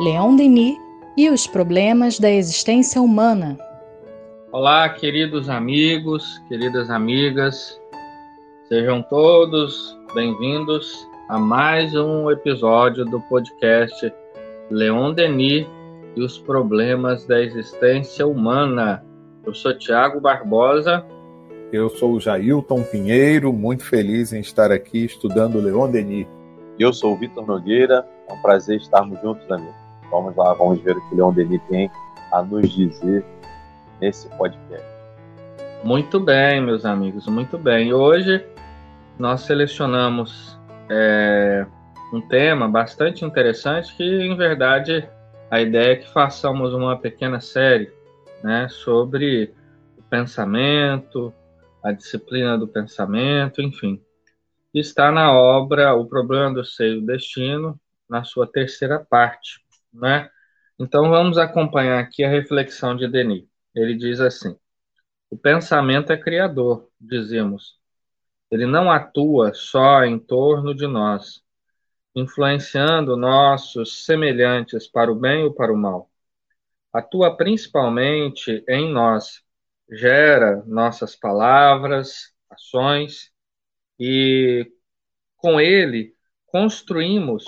Leon Denis e os problemas da existência humana. Olá, queridos amigos, queridas amigas, sejam todos bem-vindos a mais um episódio do podcast Leon Denis e os problemas da existência humana. Eu sou Tiago Barbosa. Eu sou o Jailton Pinheiro, muito feliz em estar aqui estudando Leon Denis. Eu sou o Vitor Nogueira, é um prazer estarmos juntos, amigo. Vamos lá, vamos ver o que o Leon Denis tem a nos dizer nesse podcast. Muito bem, meus amigos, muito bem. Hoje nós selecionamos é, um tema bastante interessante que, em verdade, a ideia é que façamos uma pequena série né, sobre o pensamento, a disciplina do pensamento, enfim. Está na obra O Problema do Seio do Destino, na sua terceira parte né? Então vamos acompanhar aqui a reflexão de Denis. Ele diz assim: o pensamento é criador, dizemos. Ele não atua só em torno de nós, influenciando nossos semelhantes para o bem ou para o mal. Atua principalmente em nós, gera nossas palavras, ações e com ele construímos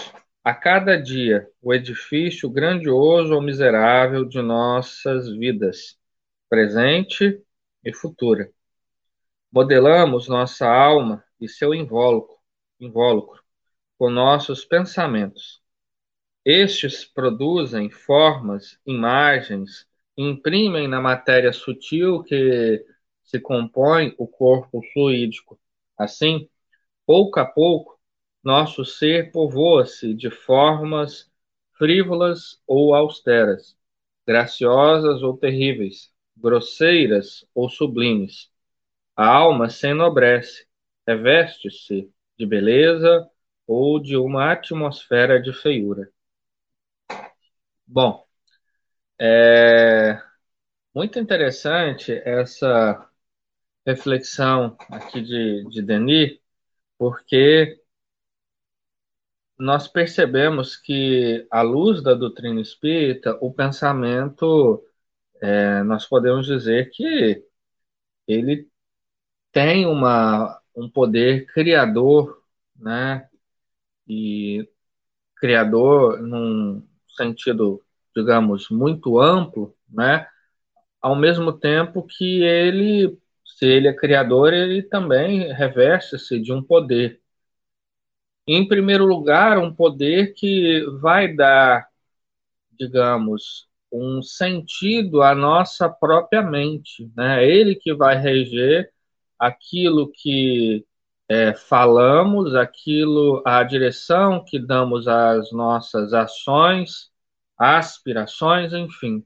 a cada dia o edifício grandioso ou miserável de nossas vidas, presente e futura. Modelamos nossa alma e seu invólucro, invólucro com nossos pensamentos. Estes produzem formas, imagens, imprimem na matéria sutil que se compõe o corpo fluídico. Assim, pouco a pouco, nosso ser povoa-se de formas frívolas ou austeras, graciosas ou terríveis, grosseiras ou sublimes. A alma se enobrece, reveste-se de beleza ou de uma atmosfera de feiura. Bom, é muito interessante essa reflexão aqui de, de Denis, porque nós percebemos que, à luz da doutrina espírita, o pensamento, é, nós podemos dizer que ele tem uma, um poder criador, né? E criador num sentido, digamos, muito amplo, né? Ao mesmo tempo que ele, se ele é criador, ele também reveste-se de um poder em primeiro lugar, um poder que vai dar, digamos, um sentido à nossa própria mente. Né? É ele que vai reger aquilo que é, falamos, aquilo, a direção que damos às nossas ações, aspirações, enfim.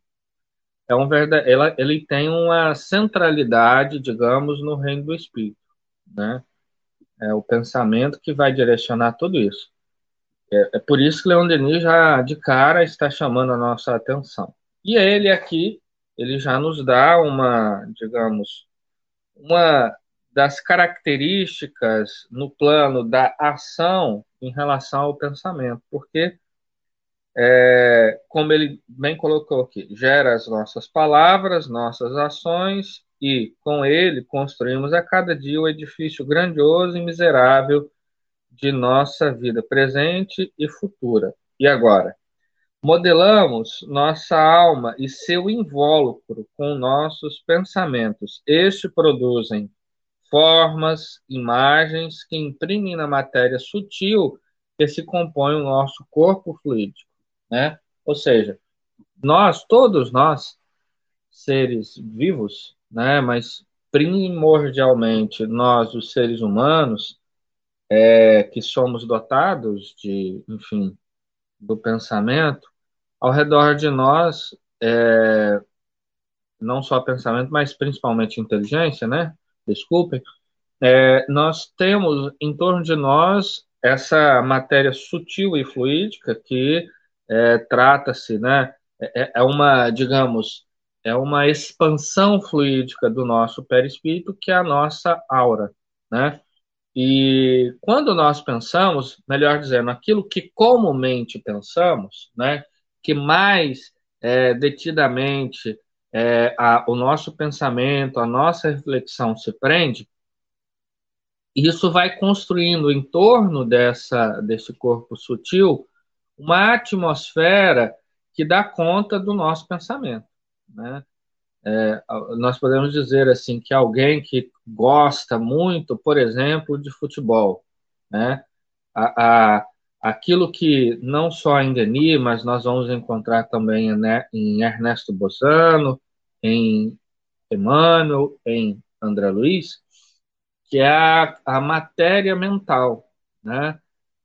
É um verdade, ela, ele tem uma centralidade, digamos, no reino do Espírito, né? É o pensamento que vai direcionar tudo isso. É, é por isso que Leon Denis já de cara está chamando a nossa atenção. E ele aqui, ele já nos dá uma, digamos, uma das características no plano da ação em relação ao pensamento, porque, é, como ele bem colocou aqui, gera as nossas palavras, nossas ações e, com ele, construímos a cada dia o edifício grandioso e miserável de nossa vida presente e futura. E agora? Modelamos nossa alma e seu invólucro com nossos pensamentos. Estes produzem formas, imagens que imprimem na matéria sutil que se compõe o nosso corpo fluídico, né? Ou seja, nós, todos nós, seres vivos, né? Mas primordialmente nós, os seres humanos, é, que somos dotados de, enfim, do pensamento, ao redor de nós, é, não só pensamento, mas principalmente inteligência, né? Desculpem. É, nós temos em torno de nós essa matéria sutil e fluídica que é, trata-se, né? É, é uma, digamos, é uma expansão fluídica do nosso perispírito, que é a nossa aura, né? E quando nós pensamos, melhor dizendo, aquilo que comumente pensamos, né? que mais é, detidamente é, a, o nosso pensamento, a nossa reflexão se prende, isso vai construindo em torno dessa, desse corpo sutil uma atmosfera que dá conta do nosso pensamento. Né? É, nós podemos dizer assim que alguém que gosta muito, por exemplo, de futebol, né? a, a, aquilo que não só em Denis, mas nós vamos encontrar também em Ernesto Bozano, em Emmanuel, em André Luiz, que é a, a matéria mental, né?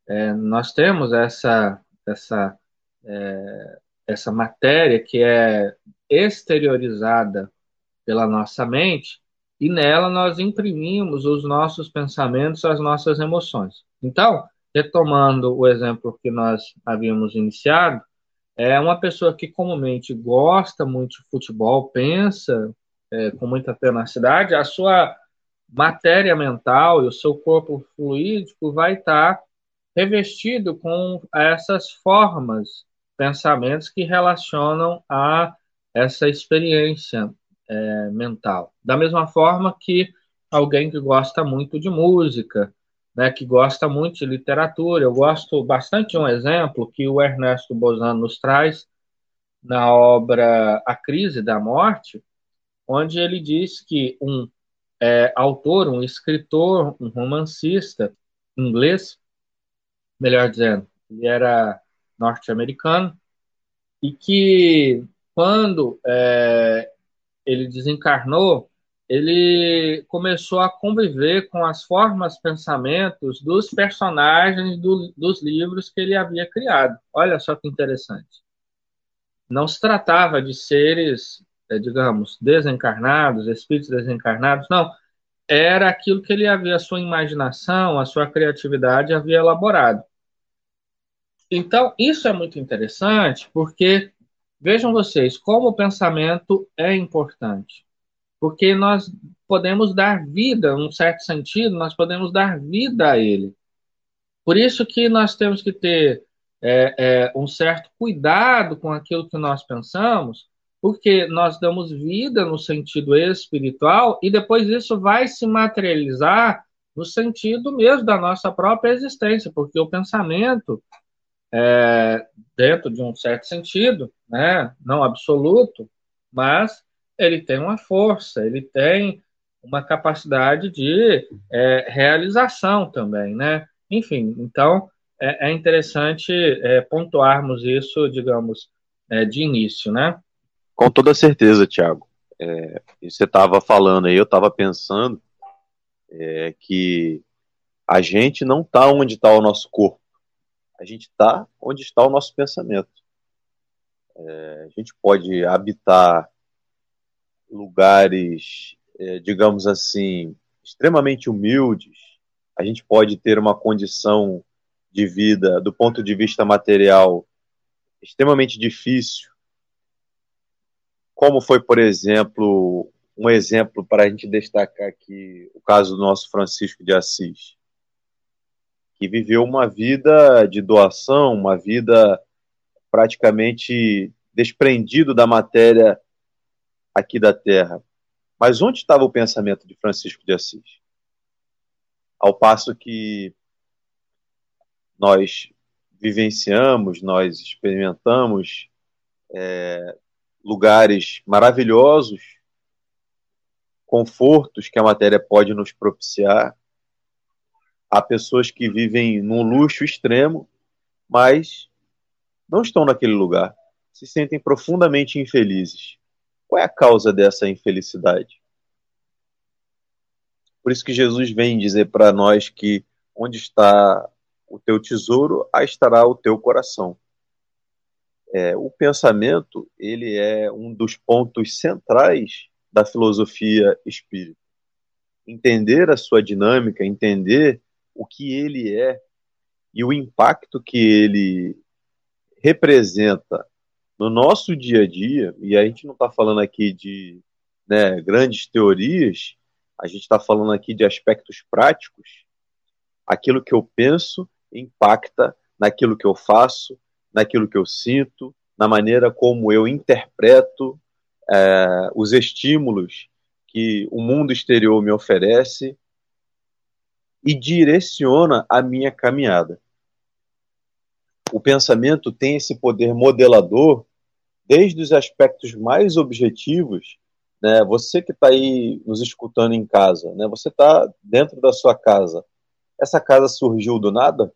É, nós temos essa essa é, essa matéria que é exteriorizada pela nossa mente e nela nós imprimimos os nossos pensamentos, as nossas emoções. Então, retomando o exemplo que nós havíamos iniciado, é uma pessoa que comumente gosta muito de futebol, pensa é, com muita tenacidade, a sua matéria mental e o seu corpo fluídico vai estar revestido com essas formas, pensamentos que relacionam a essa experiência é, mental. Da mesma forma que alguém que gosta muito de música, né, que gosta muito de literatura, eu gosto bastante de um exemplo que o Ernesto Bozano nos traz na obra A Crise da Morte, onde ele diz que um é, autor, um escritor, um romancista inglês, melhor dizendo, ele era norte-americano, e que quando é, ele desencarnou, ele começou a conviver com as formas, pensamentos dos personagens do, dos livros que ele havia criado. Olha só que interessante. Não se tratava de seres é, digamos, desencarnados, espíritos desencarnados, não. Era aquilo que ele havia, a sua imaginação, a sua criatividade havia elaborado. Então, isso é muito interessante, porque vejam vocês como o pensamento é importante. Porque nós podemos dar vida, num certo sentido, nós podemos dar vida a ele. Por isso que nós temos que ter é, é, um certo cuidado com aquilo que nós pensamos, porque nós damos vida no sentido espiritual e depois isso vai se materializar no sentido mesmo da nossa própria existência, porque o pensamento, é, dentro de um certo sentido, né, não absoluto, mas ele tem uma força, ele tem uma capacidade de é, realização também, né? Enfim, então é, é interessante é, pontuarmos isso, digamos, é, de início, né? Com toda certeza, Tiago. É, você estava falando aí, eu estava pensando é, que a gente não está onde está o nosso corpo, a gente está onde está o nosso pensamento. É, a gente pode habitar lugares, é, digamos assim, extremamente humildes, a gente pode ter uma condição de vida, do ponto de vista material, extremamente difícil, como foi, por exemplo, um exemplo para a gente destacar aqui o caso do nosso Francisco de Assis, que viveu uma vida de doação, uma vida praticamente desprendido da matéria aqui da Terra. Mas onde estava o pensamento de Francisco de Assis? Ao passo que nós vivenciamos, nós experimentamos é, lugares maravilhosos, confortos que a matéria pode nos propiciar. Há pessoas que vivem num luxo extremo, mas não estão naquele lugar, se sentem profundamente infelizes. Qual é a causa dessa infelicidade? Por isso que Jesus vem dizer para nós que onde está o teu tesouro, aí estará o teu coração. É, o pensamento ele é um dos pontos centrais da filosofia espírita. Entender a sua dinâmica, entender o que ele é e o impacto que ele representa no nosso dia a dia, e a gente não está falando aqui de né, grandes teorias, a gente está falando aqui de aspectos práticos. Aquilo que eu penso impacta naquilo que eu faço, naquilo que eu sinto, na maneira como eu interpreto é, os estímulos que o mundo exterior me oferece e direciona a minha caminhada. O pensamento tem esse poder modelador desde os aspectos mais objetivos. Né? Você que está aí nos escutando em casa, né? você está dentro da sua casa. Essa casa surgiu do nada?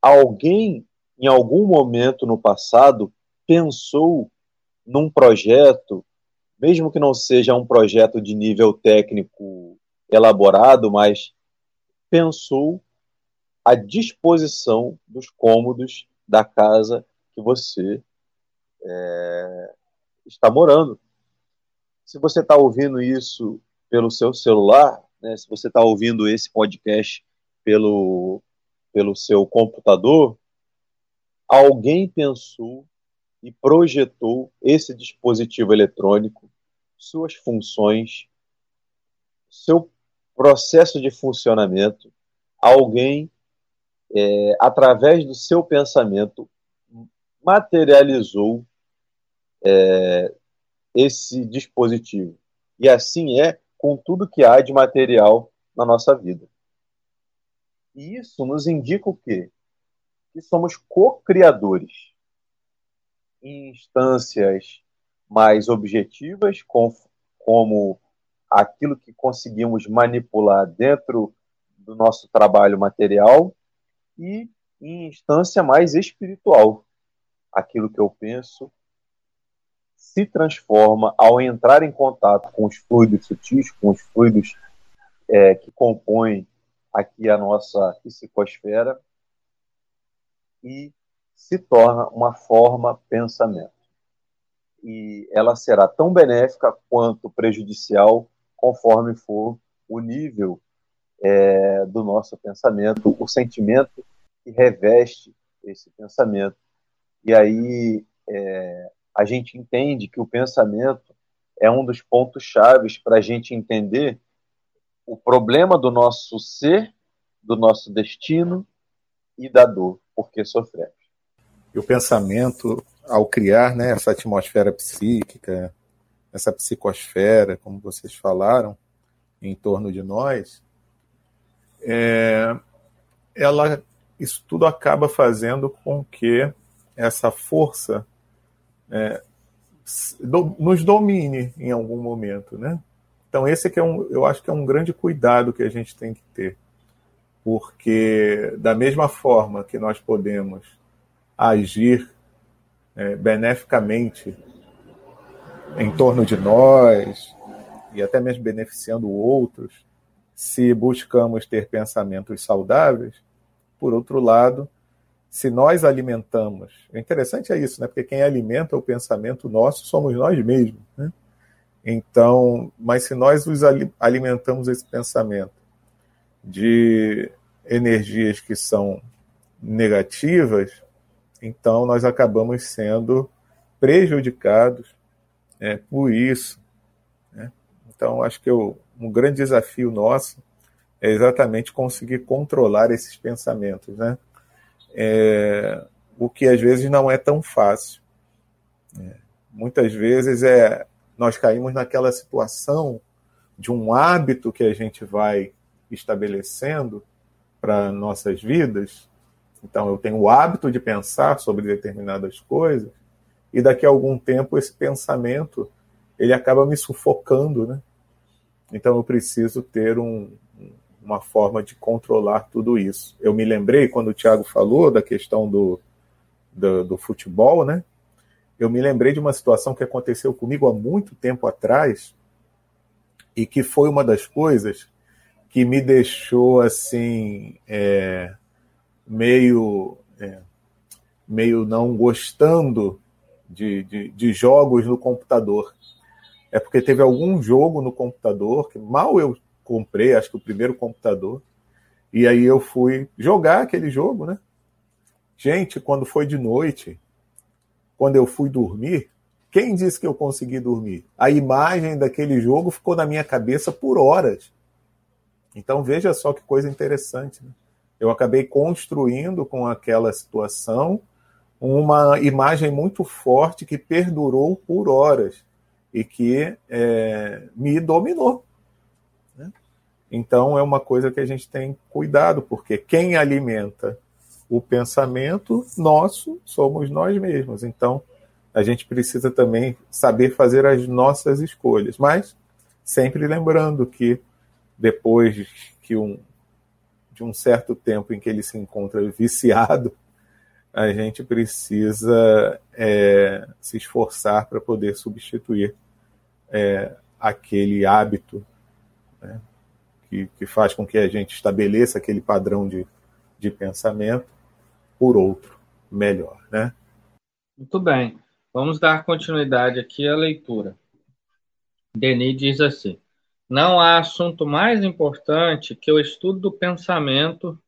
Alguém, em algum momento no passado, pensou num projeto, mesmo que não seja um projeto de nível técnico elaborado, mas pensou a disposição dos cômodos da casa que você é, está morando. Se você está ouvindo isso pelo seu celular, né, se você está ouvindo esse podcast pelo, pelo seu computador, alguém pensou e projetou esse dispositivo eletrônico, suas funções, seu processo de funcionamento, alguém, é, através do seu pensamento, materializou é, esse dispositivo. E assim é com tudo que há de material na nossa vida. E isso nos indica o quê? Que somos co-criadores em instâncias mais objetivas, como aquilo que conseguimos manipular dentro do nosso trabalho material, e em instância mais espiritual, aquilo que eu penso se transforma ao entrar em contato com os fluidos sutis, com os fluidos é, que compõem aqui a nossa psicosfera, e se torna uma forma pensamento. E ela será tão benéfica quanto prejudicial conforme for o nível é, do nosso pensamento, o sentimento que reveste esse pensamento. E aí é, a gente entende que o pensamento é um dos pontos chaves para a gente entender o problema do nosso ser, do nosso destino e da dor, porque sofremos. E o pensamento, ao criar né, essa atmosfera psíquica, essa psicosfera, como vocês falaram, em torno de nós, é, ela, isso tudo acaba fazendo com que essa força é, do, nos domine em algum momento, né? Então esse que é um, eu acho que é um grande cuidado que a gente tem que ter, porque da mesma forma que nós podemos agir é, beneficamente em torno de nós e até mesmo beneficiando outros, se buscamos ter pensamentos saudáveis. Por outro lado, se nós alimentamos, o interessante é isso, né? Porque quem alimenta o pensamento nosso somos nós mesmos, né? Então, mas se nós os alimentamos esse pensamento de energias que são negativas, então, nós acabamos sendo prejudicados é, por isso. Né? Então, acho que eu, um grande desafio nosso é exatamente conseguir controlar esses pensamentos, né? É, o que às vezes não é tão fácil. É, muitas vezes é nós caímos naquela situação de um hábito que a gente vai estabelecendo para nossas vidas então, eu tenho o hábito de pensar sobre determinadas coisas e daqui a algum tempo esse pensamento ele acaba me sufocando, né? Então, eu preciso ter um, uma forma de controlar tudo isso. Eu me lembrei quando o Tiago falou da questão do, do, do futebol, né? Eu me lembrei de uma situação que aconteceu comigo há muito tempo atrás e que foi uma das coisas que me deixou assim é, meio, é, meio não gostando de, de, de, jogos no computador. É porque teve algum jogo no computador que mal eu comprei, acho que o primeiro computador, e aí eu fui jogar aquele jogo, né? Gente, quando foi de noite, quando eu fui dormir, quem disse que eu consegui dormir? A imagem daquele jogo ficou na minha cabeça por horas. Então veja só que coisa interessante. Né? eu acabei construindo com aquela situação uma imagem muito forte que perdurou por horas e que é, me dominou. Né? Então é uma coisa que a gente tem cuidado, porque quem alimenta o pensamento nosso somos nós mesmos. Então a gente precisa também saber fazer as nossas escolhas, mas sempre lembrando que depois que um, de um certo tempo em que ele se encontra viciado, a gente precisa é, se esforçar para poder substituir é, aquele hábito né, que, que, faz com que a gente estabeleça aquele padrão de, de pensamento por outro melhor. Né? Muito bem. Vamos dar continuidade aqui à leitura. Denis diz assim: Não há assunto mais importante que o estudo do pensamento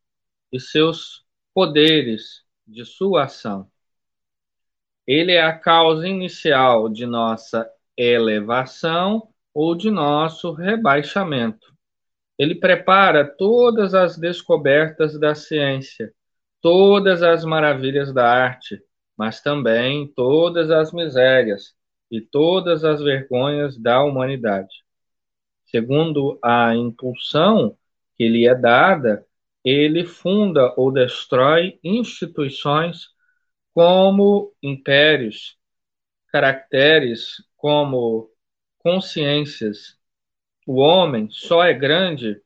e seus poderes de sua ação. Ele é a causa inicial de nossa elevação ou de nosso rebaixamento. Ele prepara todas as descobertas da ciência, todas as maravilhas da arte, mas também todas as misérias e todas as vergonhas da humanidade. Segundo a impulsão que lhe é dada, ele funda ou destrói instituições como impérios, caracteres como consciências. O homem só é grande,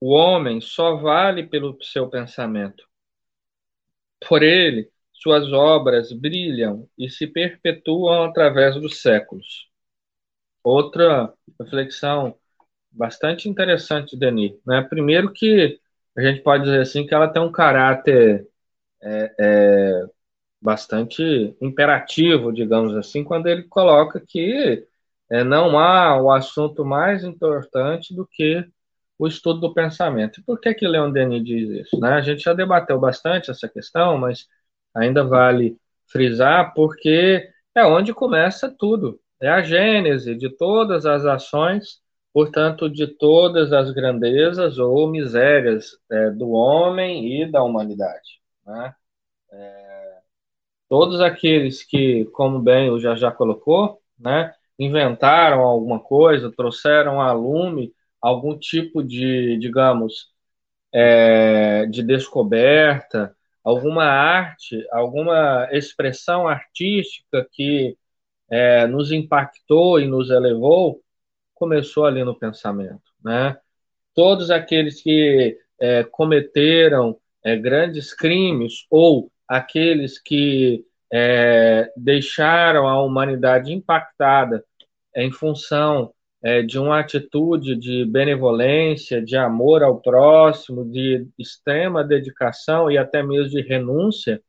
o homem só vale pelo seu pensamento. Por ele, suas obras brilham e se perpetuam através dos séculos. Outra reflexão bastante interessante de Denis. Né? Primeiro que a gente pode dizer assim que ela tem um caráter é, é, bastante imperativo, digamos assim, quando ele coloca que é, não há o assunto mais importante do que o estudo do pensamento. E por que que Leon Denis diz isso? Né? A gente já debateu bastante essa questão, mas ainda vale frisar porque é onde começa tudo. É a gênese de todas as ações portanto, de todas as grandezas ou misérias é, do homem e da humanidade. Né? É, todos aqueles que, como bem o já já colocou, né, inventaram alguma coisa, trouxeram a lume algum tipo de, digamos, é, de descoberta, alguma arte, alguma expressão artística que é, nos impactou e nos elevou, começou ali no pensamento, né? Todos aqueles que é, cometeram é, grandes crimes ou aqueles que é, deixaram a humanidade impactada em função é, de uma atitude de benevolência, de amor ao próximo, de extrema dedicação e até mesmo de renúncia,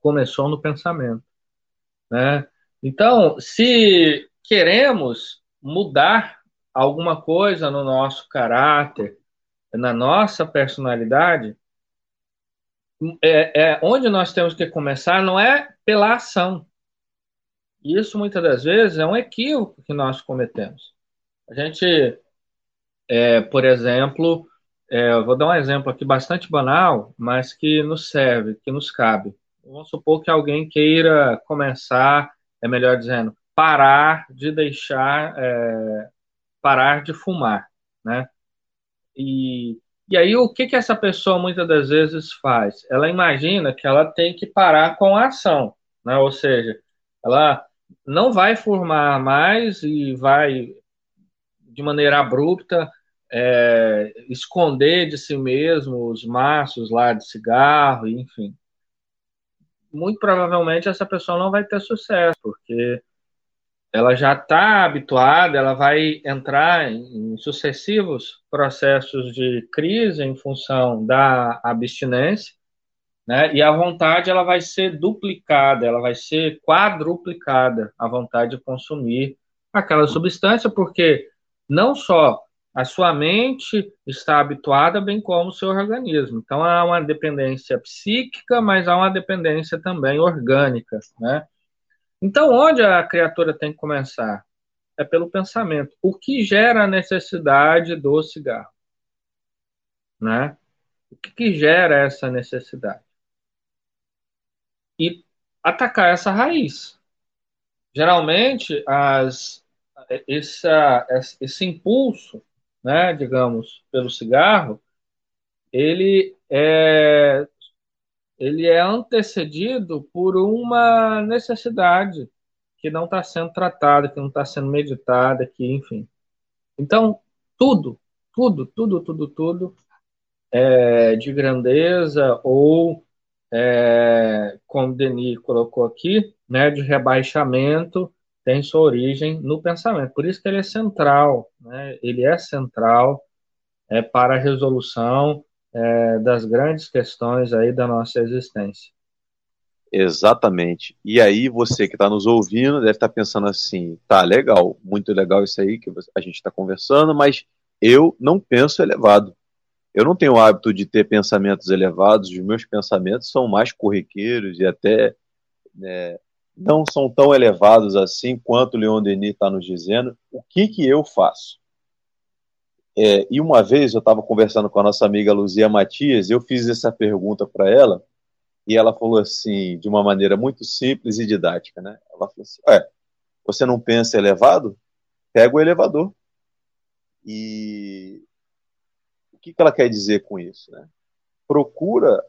começou no pensamento, né? Então, se queremos mudar alguma coisa no nosso caráter, na nossa personalidade, é, é, onde nós temos que começar não é pela ação. Isso muitas das vezes é um equívoco que nós cometemos. A gente, é, por exemplo, é, vou dar um exemplo aqui bastante banal, mas que nos serve, que nos cabe. Vamos supor que alguém queira começar, é melhor dizendo, parar de deixar, é, parar de fumar, né? E, e aí o que, que essa pessoa muitas das vezes faz? Ela imagina que ela tem que parar com a ação, né? Ou seja, ela não vai fumar mais e vai de maneira abrupta é, esconder de si mesmo os maços lá de cigarro, enfim. Muito provavelmente essa pessoa não vai ter sucesso, porque ela já está habituada, ela vai entrar em sucessivos processos de crise em função da abstinência, né? E a vontade ela vai ser duplicada, ela vai ser quadruplicada, a vontade de consumir aquela substância, porque não só a sua mente está habituada, bem como o seu organismo. Então há uma dependência psíquica, mas há uma dependência também orgânica, né? Então, onde a criatura tem que começar? É pelo pensamento. O que gera a necessidade do cigarro? Né? O que, que gera essa necessidade? e atacar essa raiz. Geralmente, as, essa, esse impulso, né, digamos, pelo cigarro, ele é, ele é antecedido por uma necessidade que não está sendo tratada, que não está sendo meditada, que, enfim. Então, tudo, tudo, tudo, tudo, tudo é, de grandeza ou, é, como Denis colocou aqui, né, de rebaixamento, tem sua origem no pensamento. Por isso que ele é central, né? ele é central é, para a resolução é, das grandes questões aí da nossa existência. Exatamente. E aí você que está nos ouvindo deve estar tá pensando assim, tá legal, muito legal isso aí que a gente está conversando, mas eu não penso elevado. Eu não tenho o hábito de ter pensamentos elevados, os meus pensamentos são mais corriqueiros e até né, não são tão elevados assim quanto o Leon Denis está nos dizendo. O que, que eu faço? É, e uma vez eu estava conversando com a nossa amiga Luzia Matias, eu fiz essa pergunta para ela, e ela falou assim, de uma maneira muito simples e didática, né? Ela falou assim: é, você não pensa elevado? Pega o elevador. E o que, que ela quer dizer com isso? Né? Procura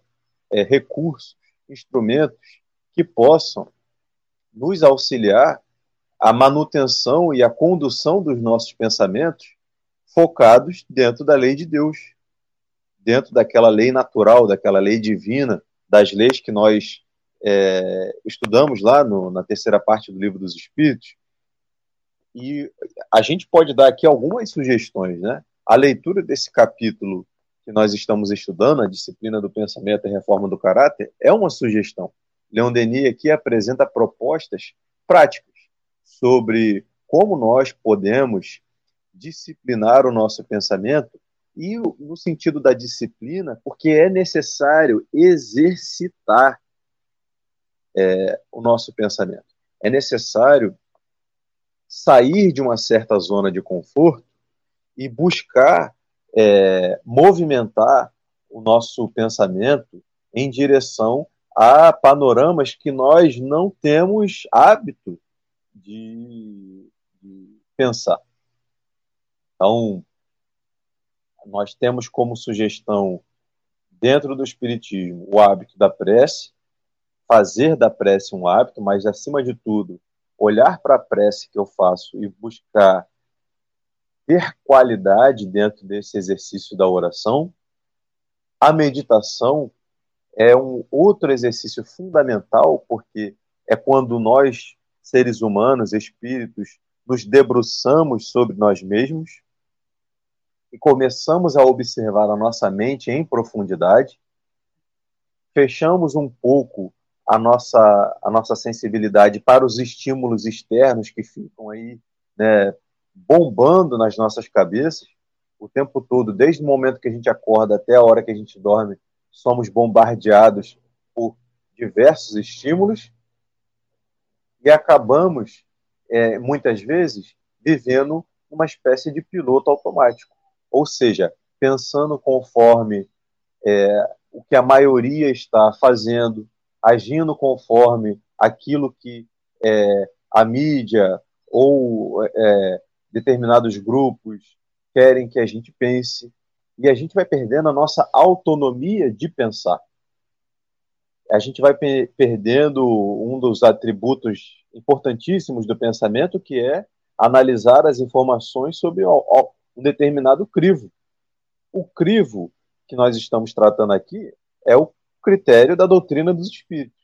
é, recursos, instrumentos que possam nos auxiliar a manutenção e a condução dos nossos pensamentos focados dentro da lei de Deus, dentro daquela lei natural, daquela lei divina das leis que nós é, estudamos lá no, na terceira parte do livro dos Espíritos. E a gente pode dar aqui algumas sugestões, né? A leitura desse capítulo que nós estamos estudando, a disciplina do pensamento e reforma do caráter, é uma sugestão. Leon Denis aqui apresenta propostas práticas sobre como nós podemos disciplinar o nosso pensamento e no sentido da disciplina, porque é necessário exercitar é, o nosso pensamento. É necessário sair de uma certa zona de conforto e buscar é, movimentar o nosso pensamento em direção a panoramas que nós não temos hábito de, de pensar. Então, nós temos como sugestão, dentro do Espiritismo, o hábito da prece, fazer da prece um hábito, mas, acima de tudo, olhar para a prece que eu faço e buscar ter qualidade dentro desse exercício da oração. A meditação é um outro exercício fundamental, porque é quando nós, seres humanos, espíritos, nos debruçamos sobre nós mesmos e começamos a observar a nossa mente em profundidade, fechamos um pouco a nossa, a nossa sensibilidade para os estímulos externos que ficam aí né, bombando nas nossas cabeças. O tempo todo, desde o momento que a gente acorda até a hora que a gente dorme, somos bombardeados por diversos estímulos e acabamos, é, muitas vezes, vivendo uma espécie de piloto automático ou seja, pensando conforme é, o que a maioria está fazendo, agindo conforme aquilo que é, a mídia ou é, determinados grupos querem que a gente pense, e a gente vai perdendo a nossa autonomia de pensar. A gente vai perdendo um dos atributos importantíssimos do pensamento, que é analisar as informações sobre um determinado crivo. O crivo que nós estamos tratando aqui é o critério da doutrina dos espíritos.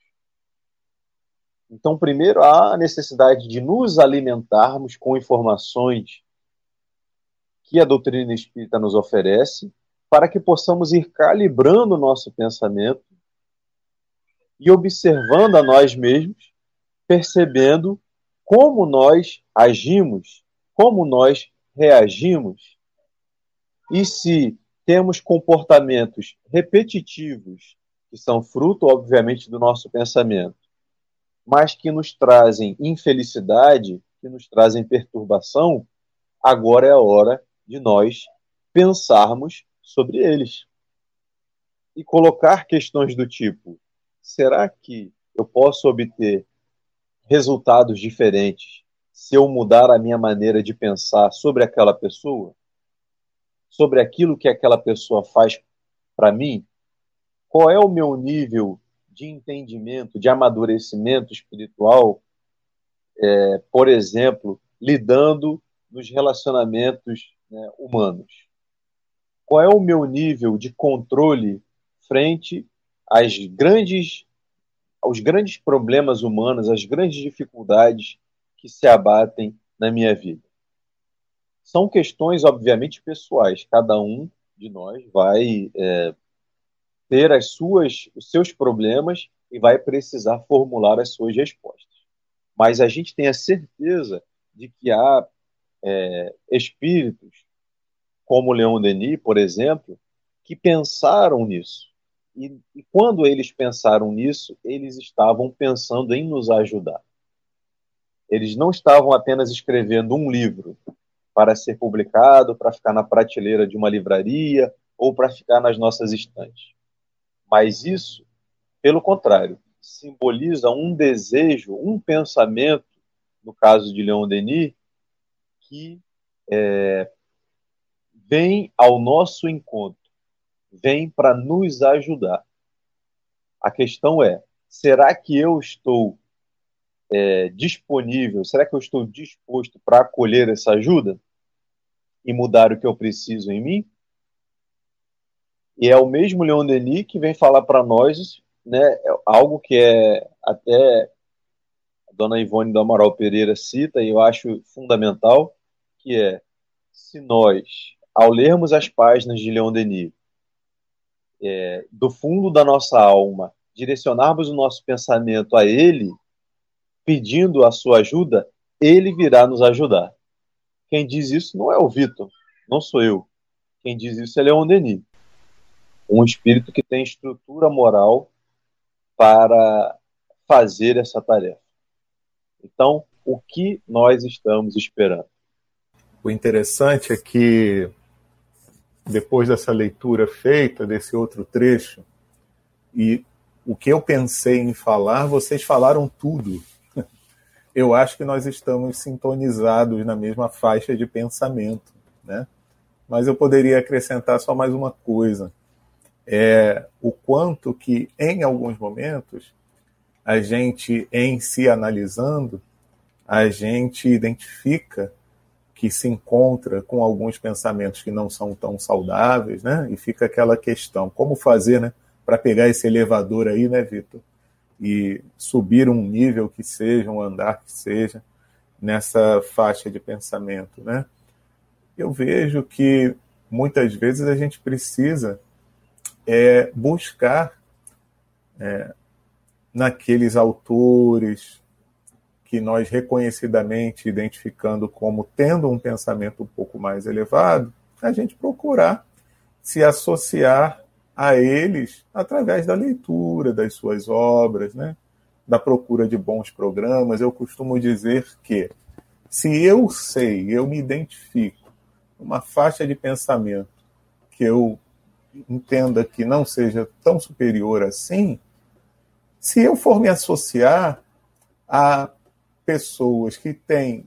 Então, primeiro, há a necessidade de nos alimentarmos com informações que a doutrina espírita nos oferece, para que possamos ir calibrando o nosso pensamento e observando a nós mesmos, percebendo como nós agimos, como nós reagimos e se temos comportamentos repetitivos, que são fruto, obviamente, do nosso pensamento, mas que nos trazem infelicidade, que nos trazem perturbação, agora é a hora de nós pensarmos sobre eles. E colocar questões do tipo: será que eu posso obter resultados diferentes se eu mudar a minha maneira de pensar sobre aquela pessoa, sobre aquilo que aquela pessoa faz para mim, qual é o meu nível de entendimento, de amadurecimento espiritual, é, por exemplo, lidando nos relacionamentos né, humanos? Qual é o meu nível de controle frente às grandes, aos grandes problemas humanos, às grandes dificuldades que se abatem na minha vida? São questões, obviamente, pessoais. Cada um de nós vai é, ter as suas, os seus problemas e vai precisar formular as suas respostas. Mas a gente tem a certeza de que há é, espíritos, como Leon Denis, por exemplo, que pensaram nisso. E, e quando eles pensaram nisso, eles estavam pensando em nos ajudar. Eles não estavam apenas escrevendo um livro para ser publicado, para ficar na prateleira de uma livraria ou para ficar nas nossas estantes. Mas isso, pelo contrário, simboliza um desejo, um pensamento, no caso de Leon Denis, que é, vem ao nosso encontro, vem para nos ajudar. A questão é: será que eu estou é, disponível? Será que eu estou disposto para acolher essa ajuda e mudar o que eu preciso em mim? E é o mesmo Leon Denis que vem falar para nós, né, algo que é até a dona Ivone do Amaral Pereira cita e eu acho fundamental, que é se nós, ao lermos as páginas de Leon Denis, é, do fundo da nossa alma, direcionarmos o nosso pensamento a ele, pedindo a sua ajuda, ele virá nos ajudar. Quem diz isso não é o Vitor, não sou eu. Quem diz isso é Leon Denis um espírito que tem estrutura moral para fazer essa tarefa. Então, o que nós estamos esperando? O interessante é que, depois dessa leitura feita, desse outro trecho, e o que eu pensei em falar, vocês falaram tudo. Eu acho que nós estamos sintonizados na mesma faixa de pensamento, né? Mas eu poderia acrescentar só mais uma coisa é o quanto que, em alguns momentos, a gente, em se analisando, a gente identifica que se encontra com alguns pensamentos que não são tão saudáveis, né? E fica aquela questão, como fazer, né, para pegar esse elevador aí, né, Vitor? E subir um nível que seja, um andar que seja, nessa faixa de pensamento, né? Eu vejo que muitas vezes a gente precisa é buscar é, naqueles autores que nós reconhecidamente identificando como tendo um pensamento um pouco mais elevado, a gente procurar se associar a eles através da leitura das suas obras, né? da procura de bons programas. Eu costumo dizer que se eu sei, eu me identifico uma faixa de pensamento que eu entenda que não seja tão superior assim, se eu for me associar a pessoas que têm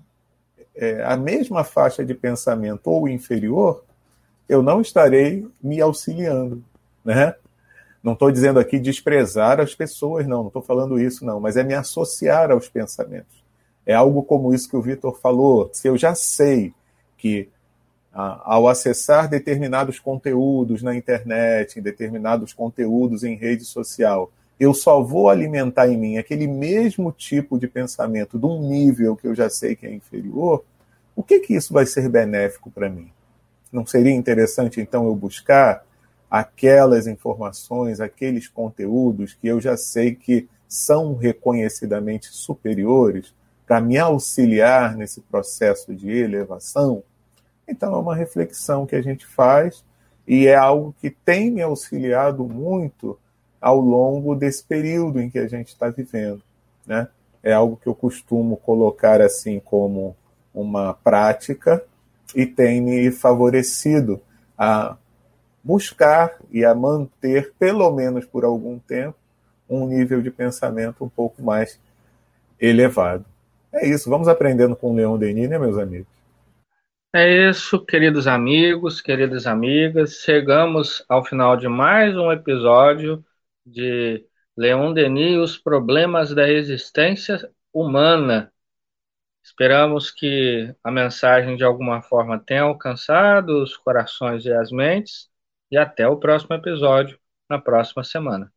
é, a mesma faixa de pensamento ou inferior, eu não estarei me auxiliando, né? Não estou dizendo aqui desprezar as pessoas, não, não estou falando isso, não, mas é me associar aos pensamentos. É algo como isso que o Vitor falou. Se eu já sei que ao acessar determinados conteúdos na internet, determinados conteúdos em rede social, eu só vou alimentar em mim aquele mesmo tipo de pensamento de um nível que eu já sei que é inferior, o que que isso vai ser benéfico para mim? Não seria interessante então eu buscar aquelas informações, aqueles conteúdos que eu já sei que são reconhecidamente superiores para me auxiliar nesse processo de elevação? Então, é uma reflexão que a gente faz e é algo que tem me auxiliado muito ao longo desse período em que a gente está vivendo. Né? É algo que eu costumo colocar assim como uma prática e tem me favorecido a buscar e a manter, pelo menos por algum tempo, um nível de pensamento um pouco mais elevado. É isso, vamos aprendendo com o Leon Denis, né, meus amigos? É isso, queridos amigos, queridas amigas. Chegamos ao final de mais um episódio de Leon Denis os problemas da existência humana. Esperamos que a mensagem de alguma forma tenha alcançado os corações e as mentes. E até o próximo episódio, na próxima semana.